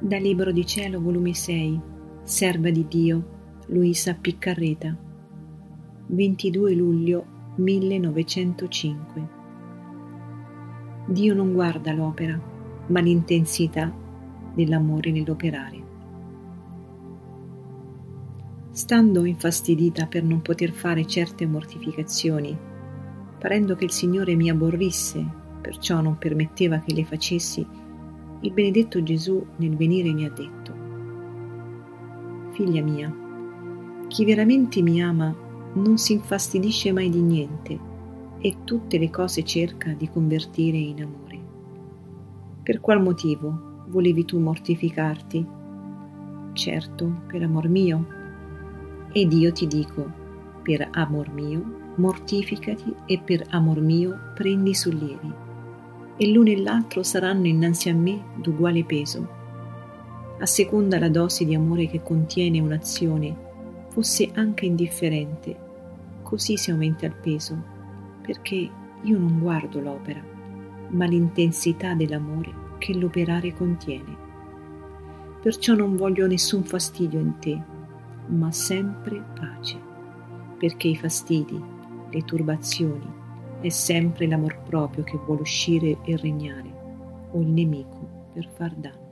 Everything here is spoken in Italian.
Da Libro di Cielo, volume 6, Serva di Dio, Luisa Piccarreta, 22 luglio 1905. Dio non guarda l'opera, ma l'intensità dell'amore nell'operare. Stando infastidita per non poter fare certe mortificazioni, parendo che il Signore mi aborrisse, perciò non permetteva che le facessi, il benedetto Gesù nel venire mi ha detto, Figlia mia, chi veramente mi ama non si infastidisce mai di niente e tutte le cose cerca di convertire in amore. Per qual motivo volevi tu mortificarti? Certo, per amor mio. Ed io ti dico, per amor mio, mortificati e per amor mio prendi sollievi e l'uno e l'altro saranno innanzi a me d'uguale peso. A seconda la dose di amore che contiene un'azione, fosse anche indifferente, così si aumenta il peso, perché io non guardo l'opera, ma l'intensità dell'amore che l'operare contiene. Perciò non voglio nessun fastidio in te, ma sempre pace, perché i fastidi, le turbazioni, è sempre l'amor proprio che vuole uscire e regnare, o il nemico per far danno.